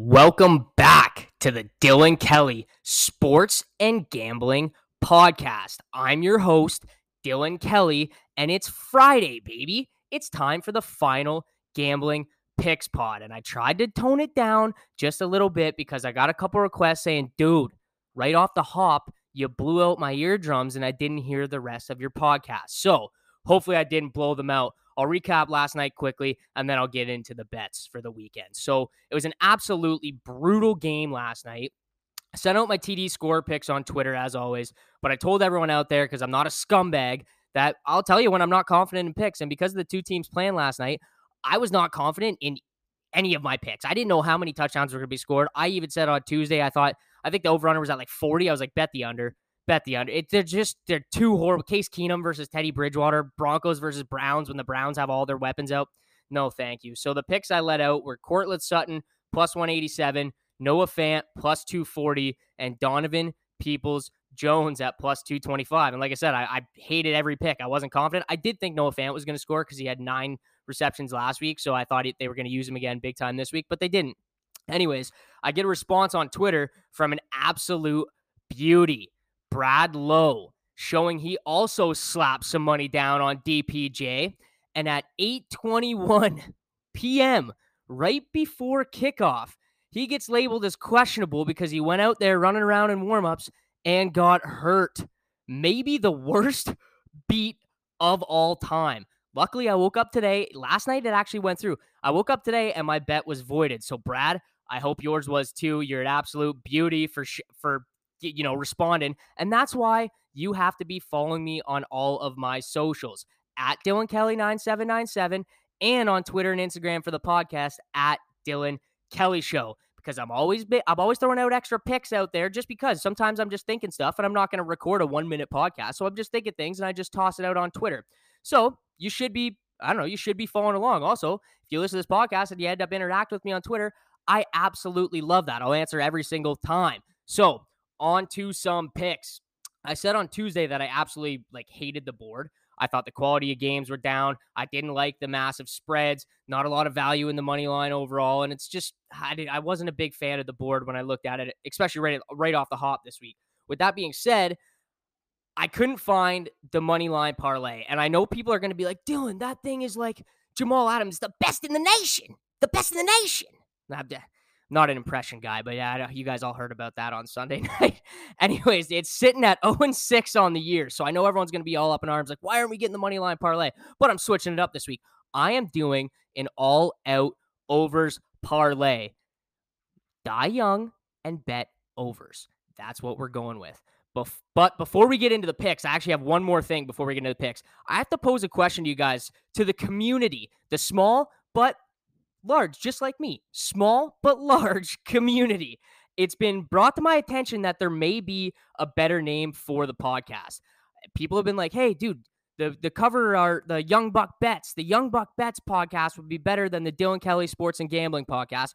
Welcome back to the Dylan Kelly Sports and Gambling Podcast. I'm your host, Dylan Kelly, and it's Friday, baby. It's time for the final gambling picks pod. And I tried to tone it down just a little bit because I got a couple requests saying, dude, right off the hop, you blew out my eardrums and I didn't hear the rest of your podcast. So hopefully I didn't blow them out I'll recap last night quickly and then I'll get into the bets for the weekend. So it was an absolutely brutal game last night. I sent out my TD score picks on Twitter as always, but I told everyone out there because I'm not a scumbag that I'll tell you when I'm not confident in picks. And because of the two teams playing last night, I was not confident in any of my picks. I didn't know how many touchdowns were going to be scored. I even said on Tuesday, I thought, I think the over under was at like 40. I was like, bet the under bet the under. It, they're just they're too horrible. Case Keenum versus Teddy Bridgewater, Broncos versus Browns when the Browns have all their weapons out. No, thank you. So the picks I let out were Courtland Sutton plus 187, Noah Fant plus 240, and Donovan Peoples Jones at plus 225. And like I said, I, I hated every pick. I wasn't confident. I did think Noah Fant was going to score because he had nine receptions last week. So I thought they were going to use him again big time this week, but they didn't. Anyways, I get a response on Twitter from an absolute beauty. Brad Lowe, showing he also slapped some money down on DPJ. And at 8:21 p.m., right before kickoff, he gets labeled as questionable because he went out there running around in warmups and got hurt. Maybe the worst beat of all time. Luckily, I woke up today. Last night it actually went through. I woke up today and my bet was voided. So, Brad, I hope yours was too. You're an absolute beauty for sh- for you know, responding. And that's why you have to be following me on all of my socials at Dylan Kelly 9797 and on Twitter and Instagram for the podcast at Dylan Kelly Show because I'm always I'm always throwing out extra picks out there just because sometimes I'm just thinking stuff and I'm not going to record a 1 minute podcast. So I'm just thinking things and I just toss it out on Twitter. So, you should be I don't know, you should be following along. Also, if you listen to this podcast and you end up interact with me on Twitter, I absolutely love that. I'll answer every single time. So, on to some picks. I said on Tuesday that I absolutely like hated the board. I thought the quality of games were down. I didn't like the massive spreads. Not a lot of value in the money line overall, and it's just I, did, I wasn't a big fan of the board when I looked at it, especially right right off the hop this week. With that being said, I couldn't find the money line parlay, and I know people are going to be like, Dylan, that thing is like Jamal Adams, the best in the nation, the best in the nation not an impression guy, but yeah, you guys all heard about that on Sunday night. Anyways, it's sitting at 0 6 on the year. So I know everyone's going to be all up in arms like, why aren't we getting the money line parlay? But I'm switching it up this week. I am doing an all out overs parlay. Die young and bet overs. That's what we're going with. But before we get into the picks, I actually have one more thing before we get into the picks. I have to pose a question to you guys, to the community, the small but large, just like me, small but large community. It's been brought to my attention that there may be a better name for the podcast. People have been like, "Hey, dude, the the cover art, the Young Buck Bets. The Young Buck Bets podcast would be better than the Dylan Kelly Sports and Gambling podcast."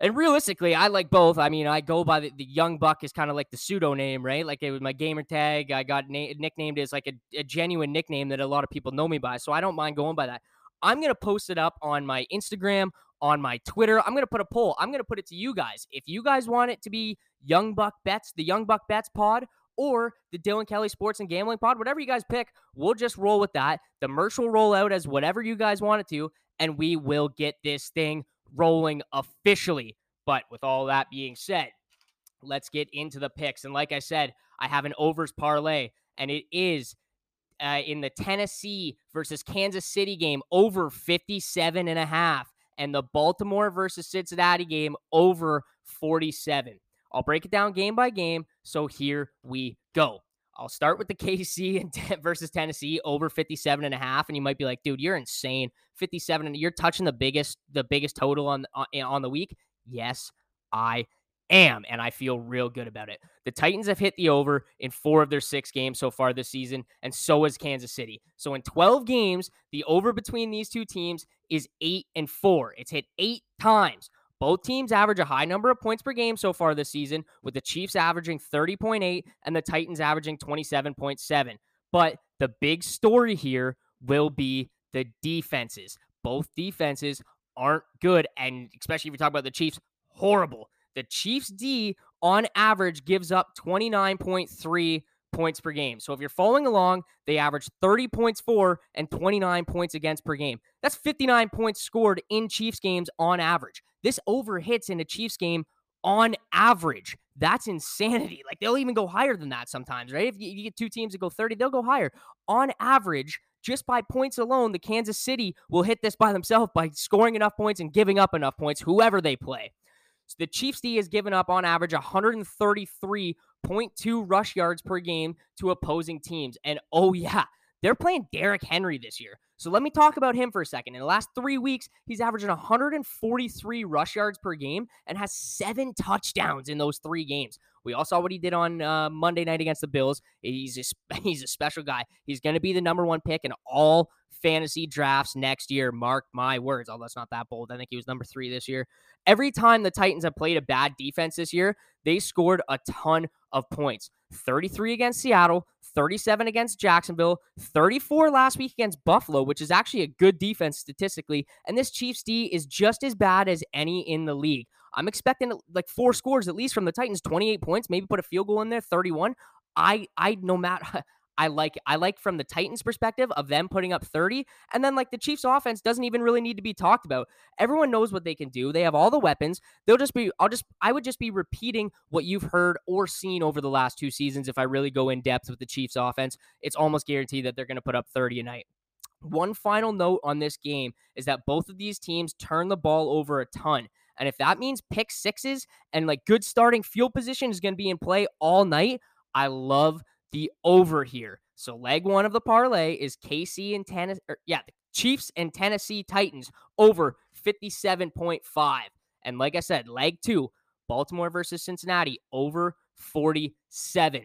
And realistically, I like both. I mean, I go by the, the Young Buck is kind of like the pseudo name, right? Like it was my gamer tag. I got na- nicknamed as like a, a genuine nickname that a lot of people know me by. So I don't mind going by that. I'm going to post it up on my Instagram, on my Twitter. I'm going to put a poll. I'm going to put it to you guys. If you guys want it to be Young Buck Bets, the Young Buck Bets pod, or the Dylan Kelly Sports and Gambling Pod, whatever you guys pick, we'll just roll with that. The merch will roll out as whatever you guys want it to, and we will get this thing rolling officially. But with all that being said, let's get into the picks. And like I said, I have an overs parlay, and it is uh, in the Tennessee versus Kansas City game over 57 and a half and the Baltimore versus Cincinnati game over 47. I'll break it down game by game. So here we go. I'll start with the KC and versus Tennessee over 57 and a half and you might be like, "Dude, you're insane. 57 and you're touching the biggest the biggest total on on the week." Yes, I am, and I feel real good about it. The Titans have hit the over in four of their six games so far this season, and so has Kansas City. So in 12 games, the over between these two teams is eight and four. It's hit eight times. Both teams average a high number of points per game so far this season, with the Chiefs averaging 30.8 and the Titans averaging 27.7. But the big story here will be the defenses. Both defenses aren't good. And especially if you talk about the Chiefs, horrible. The Chiefs D on average gives up 29.3 points per game. So if you're following along, they average 30 points for and 29 points against per game. That's 59 points scored in Chiefs games on average. This over hits in a Chiefs game on average. That's insanity. Like they'll even go higher than that sometimes, right? If you get two teams that go 30, they'll go higher. On average, just by points alone, the Kansas City will hit this by themselves by scoring enough points and giving up enough points, whoever they play. So the Chiefs D has given up on average 133.2 rush yards per game to opposing teams. And oh, yeah, they're playing Derrick Henry this year. So let me talk about him for a second. In the last three weeks, he's averaging 143 rush yards per game and has seven touchdowns in those three games. We all saw what he did on uh, Monday night against the Bills. He's a, he's a special guy. He's going to be the number one pick in all fantasy drafts next year. Mark my words. Although that's not that bold. I think he was number three this year. Every time the Titans have played a bad defense this year, they scored a ton of points 33 against Seattle, 37 against Jacksonville, 34 last week against Buffalo, which is actually a good defense statistically. And this Chiefs D is just as bad as any in the league. I'm expecting like four scores at least from the Titans, 28 points, maybe put a field goal in there, 31. I I no matter I like I like from the Titans perspective of them putting up 30 and then like the Chiefs offense doesn't even really need to be talked about. Everyone knows what they can do. They have all the weapons. They'll just be I'll just I would just be repeating what you've heard or seen over the last two seasons if I really go in depth with the Chiefs offense. It's almost guaranteed that they're going to put up 30 a night. One final note on this game is that both of these teams turn the ball over a ton. And if that means pick sixes and like good starting field position is going to be in play all night, I love the over here. So leg one of the parlay is KC and Tennessee. Er, yeah, the Chiefs and Tennessee Titans over 57.5. And like I said, leg two, Baltimore versus Cincinnati over 47.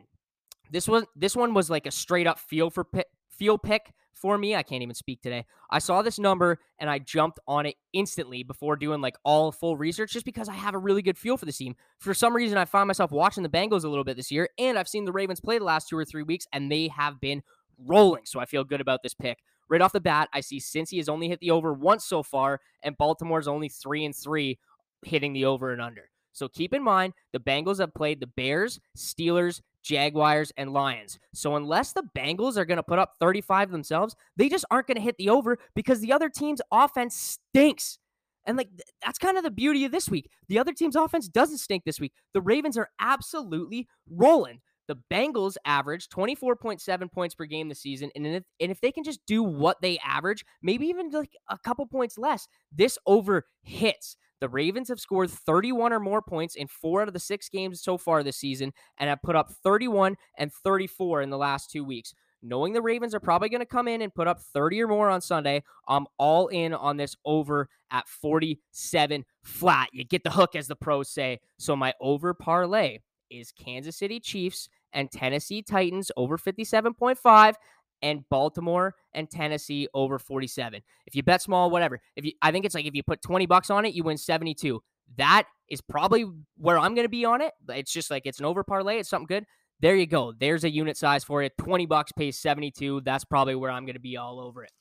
This was this one was like a straight up feel for pick, feel pick for me. I can't even speak today. I saw this number and I jumped on it instantly before doing like all full research just because I have a really good feel for the team. For some reason, I found myself watching the Bengals a little bit this year, and I've seen the Ravens play the last two or three weeks, and they have been rolling. So I feel good about this pick. Right off the bat, I see Cincy has only hit the over once so far, and Baltimore's only three and three hitting the over and under. So keep in mind the Bengals have played the Bears, Steelers, Jaguars, and Lions. So unless the Bengals are going to put up 35 themselves, they just aren't going to hit the over because the other team's offense stinks. And like that's kind of the beauty of this week. The other team's offense doesn't stink this week. The Ravens are absolutely rolling. The Bengals average 24.7 points per game this season. And if, and if they can just do what they average, maybe even like a couple points less, this over hits. The Ravens have scored 31 or more points in four out of the six games so far this season and have put up 31 and 34 in the last two weeks. Knowing the Ravens are probably going to come in and put up 30 or more on Sunday, I'm all in on this over at 47 flat. You get the hook, as the pros say. So my over parlay is Kansas City Chiefs and Tennessee Titans over 57.5 and Baltimore and Tennessee over 47. If you bet small, whatever. If you I think it's like if you put 20 bucks on it, you win 72. That is probably where I'm going to be on it. It's just like it's an over parlay, it's something good. There you go. There's a unit size for it. 20 bucks pays 72. That's probably where I'm going to be all over it.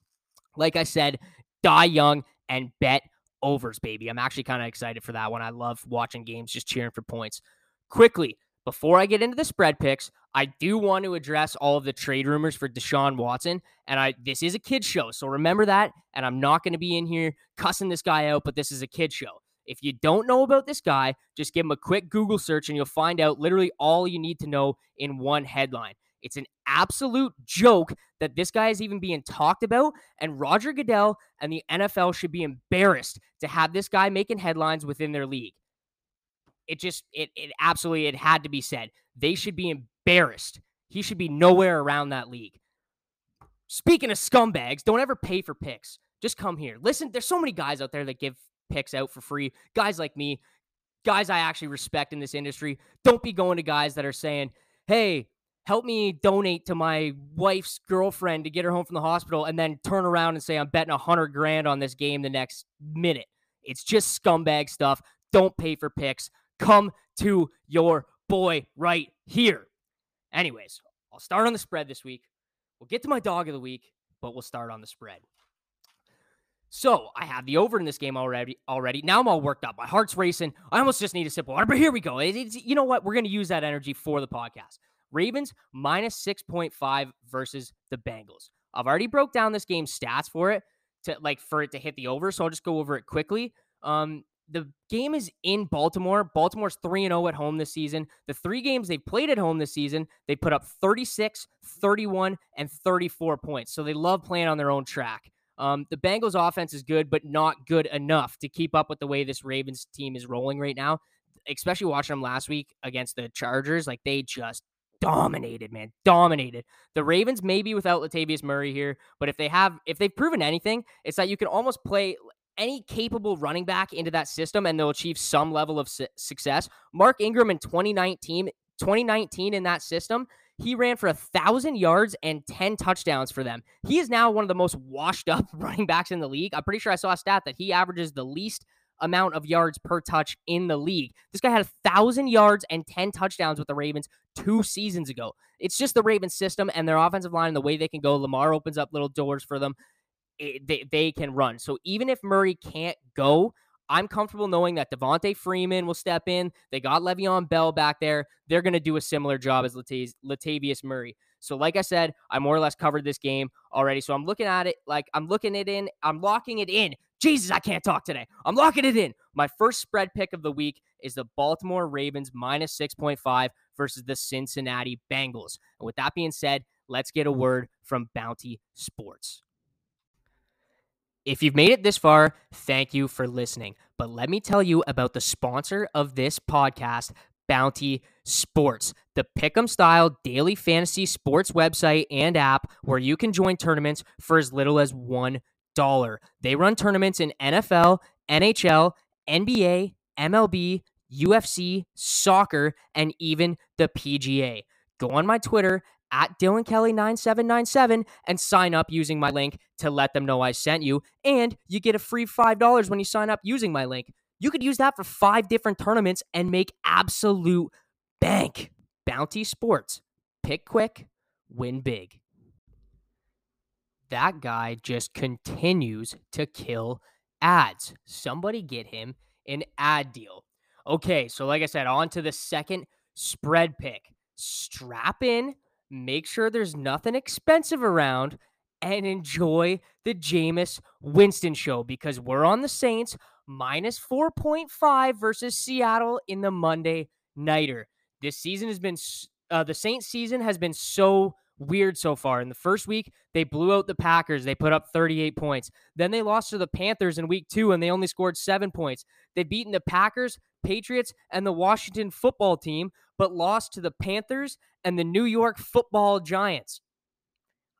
Like I said, die young and bet overs, baby. I'm actually kind of excited for that one. I love watching games, just cheering for points. Quickly, before I get into the spread picks, I do want to address all of the trade rumors for Deshaun Watson. And I this is a kid show, so remember that. And I'm not going to be in here cussing this guy out, but this is a kid show. If you don't know about this guy, just give him a quick Google search and you'll find out literally all you need to know in one headline. It's an absolute joke that this guy is even being talked about. And Roger Goodell and the NFL should be embarrassed to have this guy making headlines within their league it just it it absolutely it had to be said. They should be embarrassed. He should be nowhere around that league. Speaking of scumbags, don't ever pay for picks. Just come here. Listen, there's so many guys out there that give picks out for free. Guys like me, guys I actually respect in this industry. Don't be going to guys that are saying, "Hey, help me donate to my wife's girlfriend to get her home from the hospital," and then turn around and say, "I'm betting a hundred grand on this game the next minute." It's just scumbag stuff. Don't pay for picks come to your boy right here. Anyways, I'll start on the spread this week. We'll get to my dog of the week, but we'll start on the spread. So I have the over in this game already. Already now, I'm all worked up. My heart's racing. I almost just need a sip of water. But here we go. You know what? We're going to use that energy for the podcast. Ravens minus six point five versus the Bengals. I've already broke down this game's stats for it to like for it to hit the over. So I'll just go over it quickly. Um, the game is in Baltimore. Baltimore's 3 0 at home this season. The three games they played at home this season, they put up 36, 31, and 34 points. So they love playing on their own track. Um, the Bengals offense is good, but not good enough to keep up with the way this Ravens team is rolling right now. Especially watching them last week against the Chargers, like they just dominated, man, dominated. The Ravens maybe without Latavius Murray here, but if they have, if they've proven anything, it's that you can almost play any capable running back into that system and they'll achieve some level of su- success. Mark Ingram in 2019, 2019 in that system, he ran for a thousand yards and 10 touchdowns for them. He is now one of the most washed up running backs in the league. I'm pretty sure I saw a stat that he averages the least amount of yards per touch in the league. This guy had a thousand yards and 10 touchdowns with the Ravens two seasons ago. It's just the Ravens system and their offensive line and the way they can go. Lamar opens up little doors for them. They, they can run. So even if Murray can't go, I'm comfortable knowing that Devonta Freeman will step in. They got Le'Veon Bell back there. They're going to do a similar job as Latavius Murray. So, like I said, I more or less covered this game already. So I'm looking at it like I'm looking it in. I'm locking it in. Jesus, I can't talk today. I'm locking it in. My first spread pick of the week is the Baltimore Ravens minus 6.5 versus the Cincinnati Bengals. And with that being said, let's get a word from Bounty Sports. If you've made it this far, thank you for listening. But let me tell you about the sponsor of this podcast, Bounty Sports, the Pick'em style daily fantasy sports website and app where you can join tournaments for as little as $1. They run tournaments in NFL, NHL, NBA, MLB, UFC, soccer, and even the PGA. Go on my Twitter at Dylan Kelly 9797 and sign up using my link to let them know I sent you. And you get a free $5 when you sign up using my link. You could use that for five different tournaments and make absolute bank. Bounty Sports. Pick quick, win big. That guy just continues to kill ads. Somebody get him an ad deal. Okay, so like I said, on to the second spread pick. Strap in make sure there's nothing expensive around, and enjoy the Jameis Winston show because we're on the Saints minus 4.5 versus Seattle in the Monday Nighter. This season has been, uh, the Saints season has been so weird so far. In the first week, they blew out the Packers. They put up 38 points. Then they lost to the Panthers in week two and they only scored seven points. They've beaten the Packers, Patriots, and the Washington football team, but lost to the Panthers and the New York football Giants.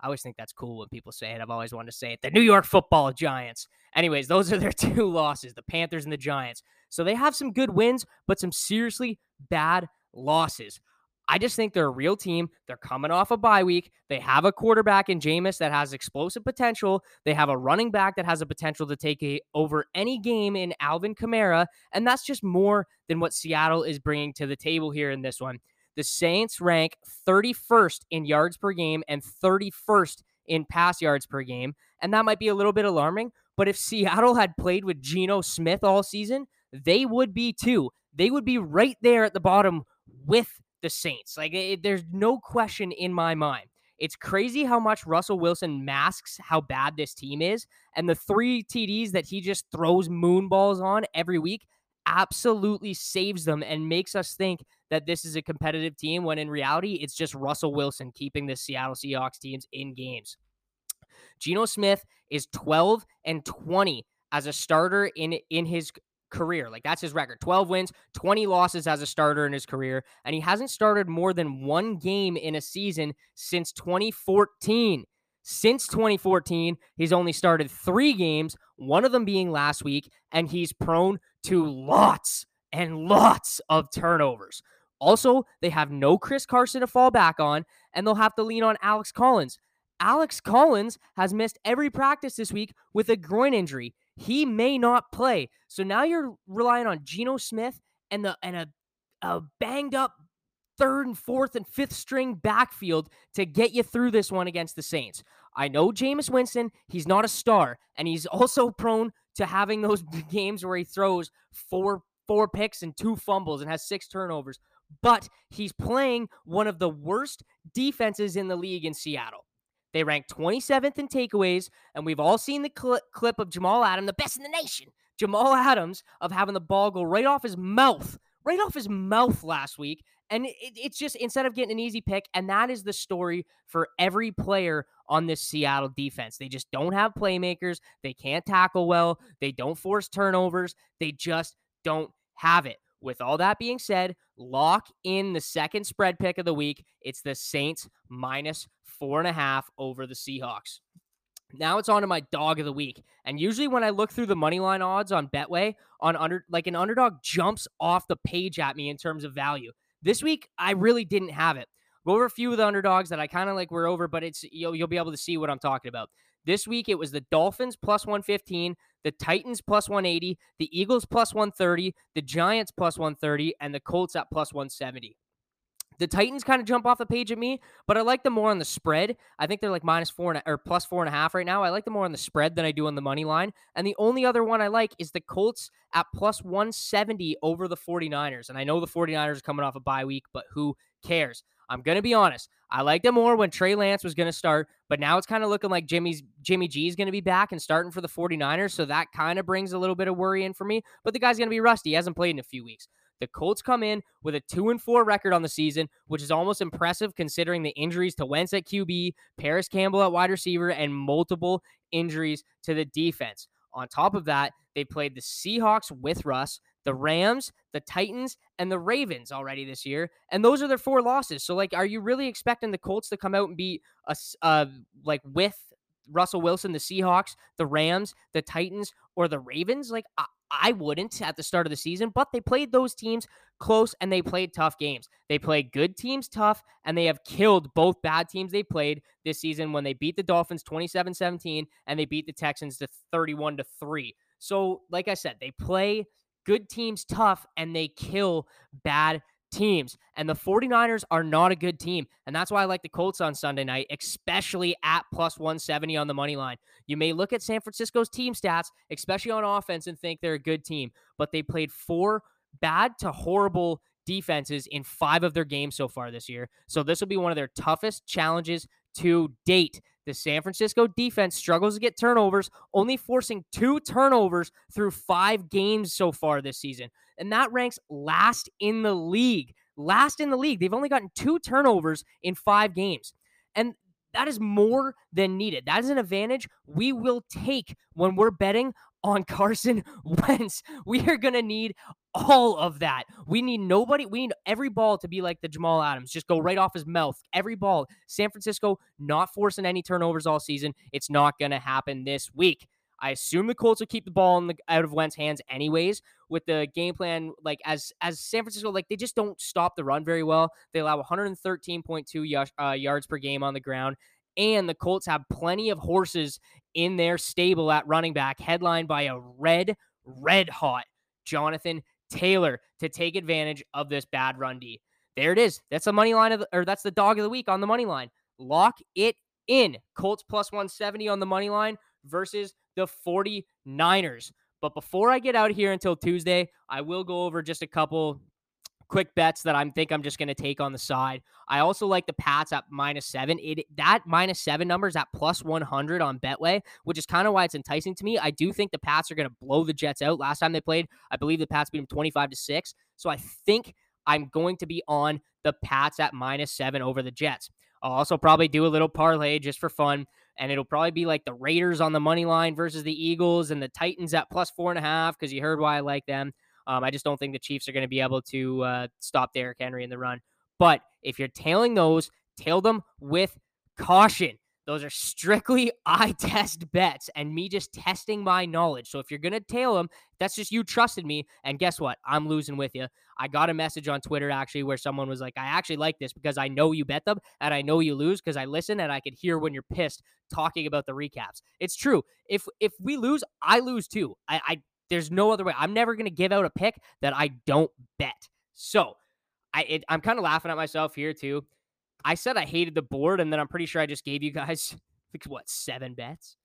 I always think that's cool when people say it. I've always wanted to say it. The New York football Giants. Anyways, those are their two losses the Panthers and the Giants. So they have some good wins, but some seriously bad losses. I just think they're a real team. They're coming off a bye week. They have a quarterback in Jameis that has explosive potential. They have a running back that has a potential to take a, over any game in Alvin Kamara. And that's just more than what Seattle is bringing to the table here in this one. The Saints rank 31st in yards per game and 31st in pass yards per game. And that might be a little bit alarming. But if Seattle had played with Geno Smith all season, they would be too. They would be right there at the bottom with the Saints. Like it, there's no question in my mind. It's crazy how much Russell Wilson masks how bad this team is, and the three TDs that he just throws moonballs on every week absolutely saves them and makes us think that this is a competitive team when in reality it's just Russell Wilson keeping the Seattle Seahawks teams in games. Geno Smith is 12 and 20 as a starter in in his career. Like that's his record 12 wins, 20 losses as a starter in his career. And he hasn't started more than one game in a season since 2014. Since 2014, he's only started three games, one of them being last week, and he's prone to lots and lots of turnovers. Also, they have no Chris Carson to fall back on, and they'll have to lean on Alex Collins. Alex Collins has missed every practice this week with a groin injury he may not play. So now you're relying on Geno Smith and the and a, a banged up third and fourth and fifth string backfield to get you through this one against the Saints. I know Jameis Winston, he's not a star, and he's also prone to having those games where he throws four four picks and two fumbles and has six turnovers. But he's playing one of the worst defenses in the league in Seattle. They rank 27th in takeaways, and we've all seen the cl- clip of Jamal Adams, the best in the nation, Jamal Adams, of having the ball go right off his mouth, right off his mouth last week. And it, it's just instead of getting an easy pick, and that is the story for every player on this Seattle defense. They just don't have playmakers. They can't tackle well. They don't force turnovers. They just don't have it. With all that being said, lock in the second spread pick of the week. It's the Saints minus four and a half over the Seahawks. Now it's on to my dog of the week. And usually when I look through the money line odds on Betway, on under like an underdog jumps off the page at me in terms of value. This week I really didn't have it. Go over a few of the underdogs that I kind of like were over, but it's you'll you'll be able to see what I'm talking about. This week it was the Dolphins plus 115, the Titans plus 180, the Eagles plus 130, the Giants plus 130, and the Colts at plus 170. The Titans kind of jump off the page at me, but I like them more on the spread. I think they're like minus four and, or plus four and a half right now. I like them more on the spread than I do on the money line. And the only other one I like is the Colts at plus 170 over the 49ers. And I know the 49ers are coming off a bye week, but who cares? I'm gonna be honest. I liked it more when Trey Lance was gonna start, but now it's kind of looking like Jimmy's Jimmy G is gonna be back and starting for the 49ers. So that kind of brings a little bit of worry in for me. But the guy's gonna be rusty. He hasn't played in a few weeks. The Colts come in with a two and four record on the season, which is almost impressive considering the injuries to Wentz at QB, Parris Campbell at wide receiver, and multiple injuries to the defense. On top of that, they played the Seahawks with Russ, the Rams, the Titans, and the Ravens already this year, and those are their four losses. So, like, are you really expecting the Colts to come out and beat a uh, like with Russell Wilson, the Seahawks, the Rams, the Titans, or the Ravens? Like, I, I wouldn't at the start of the season, but they played those teams close and they played tough games. They played good teams tough, and they have killed both bad teams they played this season when they beat the Dolphins 27 17 and they beat the Texans to 31 to 3. So, like I said, they play good teams tough and they kill bad teams. And the 49ers are not a good team. And that's why I like the Colts on Sunday night, especially at plus 170 on the money line. You may look at San Francisco's team stats, especially on offense, and think they're a good team, but they played four bad to horrible defenses in five of their games so far this year. So this will be one of their toughest challenges to date. The San Francisco defense struggles to get turnovers, only forcing two turnovers through five games so far this season. And that ranks last in the league. Last in the league. They've only gotten two turnovers in five games. And that is more than needed. That is an advantage we will take when we're betting on Carson Wentz. We are going to need all of that. We need nobody. We need every ball to be like the Jamal Adams, just go right off his mouth. Every ball. San Francisco not forcing any turnovers all season. It's not going to happen this week. I assume the Colts will keep the ball the, out of Wentz's hands anyways. With the game plan, like as as San Francisco, like they just don't stop the run very well. They allow 113.2 uh, yards per game on the ground, and the Colts have plenty of horses in their stable at running back, headlined by a red, red hot Jonathan Taylor to take advantage of this bad run D. There it is. That's the money line of the, or that's the dog of the week on the money line. Lock it in. Colts plus 170 on the money line versus the 49ers. But before I get out here until Tuesday, I will go over just a couple quick bets that I think I'm just going to take on the side. I also like the Pats at minus seven. It that minus seven number is at plus 100 on Betway, which is kind of why it's enticing to me. I do think the Pats are going to blow the Jets out. Last time they played, I believe the Pats beat them 25 to six. So I think I'm going to be on the Pats at minus seven over the Jets. I'll also probably do a little parlay just for fun. And it'll probably be like the Raiders on the money line versus the Eagles and the Titans at plus four and a half because you heard why I like them. Um, I just don't think the Chiefs are going to be able to uh, stop Derrick Henry in the run. But if you're tailing those, tail them with caution. Those are strictly eye test bets and me just testing my knowledge. So if you're going to tail them, that's just you trusted me. And guess what? I'm losing with you. I got a message on Twitter actually where someone was like, I actually like this because I know you bet them and I know you lose because I listen and I could hear when you're pissed talking about the recaps. It's true. If if we lose, I lose too. I, I there's no other way. I'm never going to give out a pick that I don't bet. So I it, I'm kind of laughing at myself here too. I said I hated the board, and then I'm pretty sure I just gave you guys like what seven bets,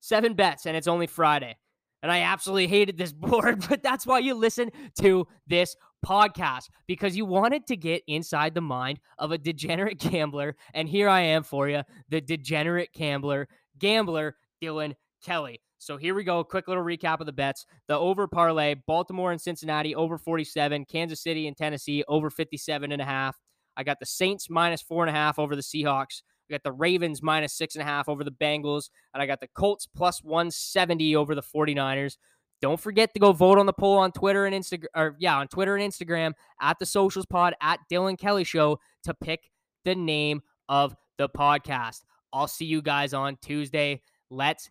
seven bets, and it's only Friday. And I absolutely hated this board, but that's why you listen to this podcast because you wanted to get inside the mind of a degenerate gambler. And here I am for you, the degenerate gambler, gambler Dylan Kelly. So here we go. Quick little recap of the bets. The over parlay Baltimore and Cincinnati over 47, Kansas City and Tennessee over 57 and a half. I got the Saints minus four and a half over the Seahawks. I got the Ravens minus six and a half over the Bengals. And I got the Colts plus 170 over the 49ers. Don't forget to go vote on the poll on Twitter and Instagram, or yeah, on Twitter and Instagram at the Socials Pod at Dylan Kelly Show to pick the name of the podcast. I'll see you guys on Tuesday. Let's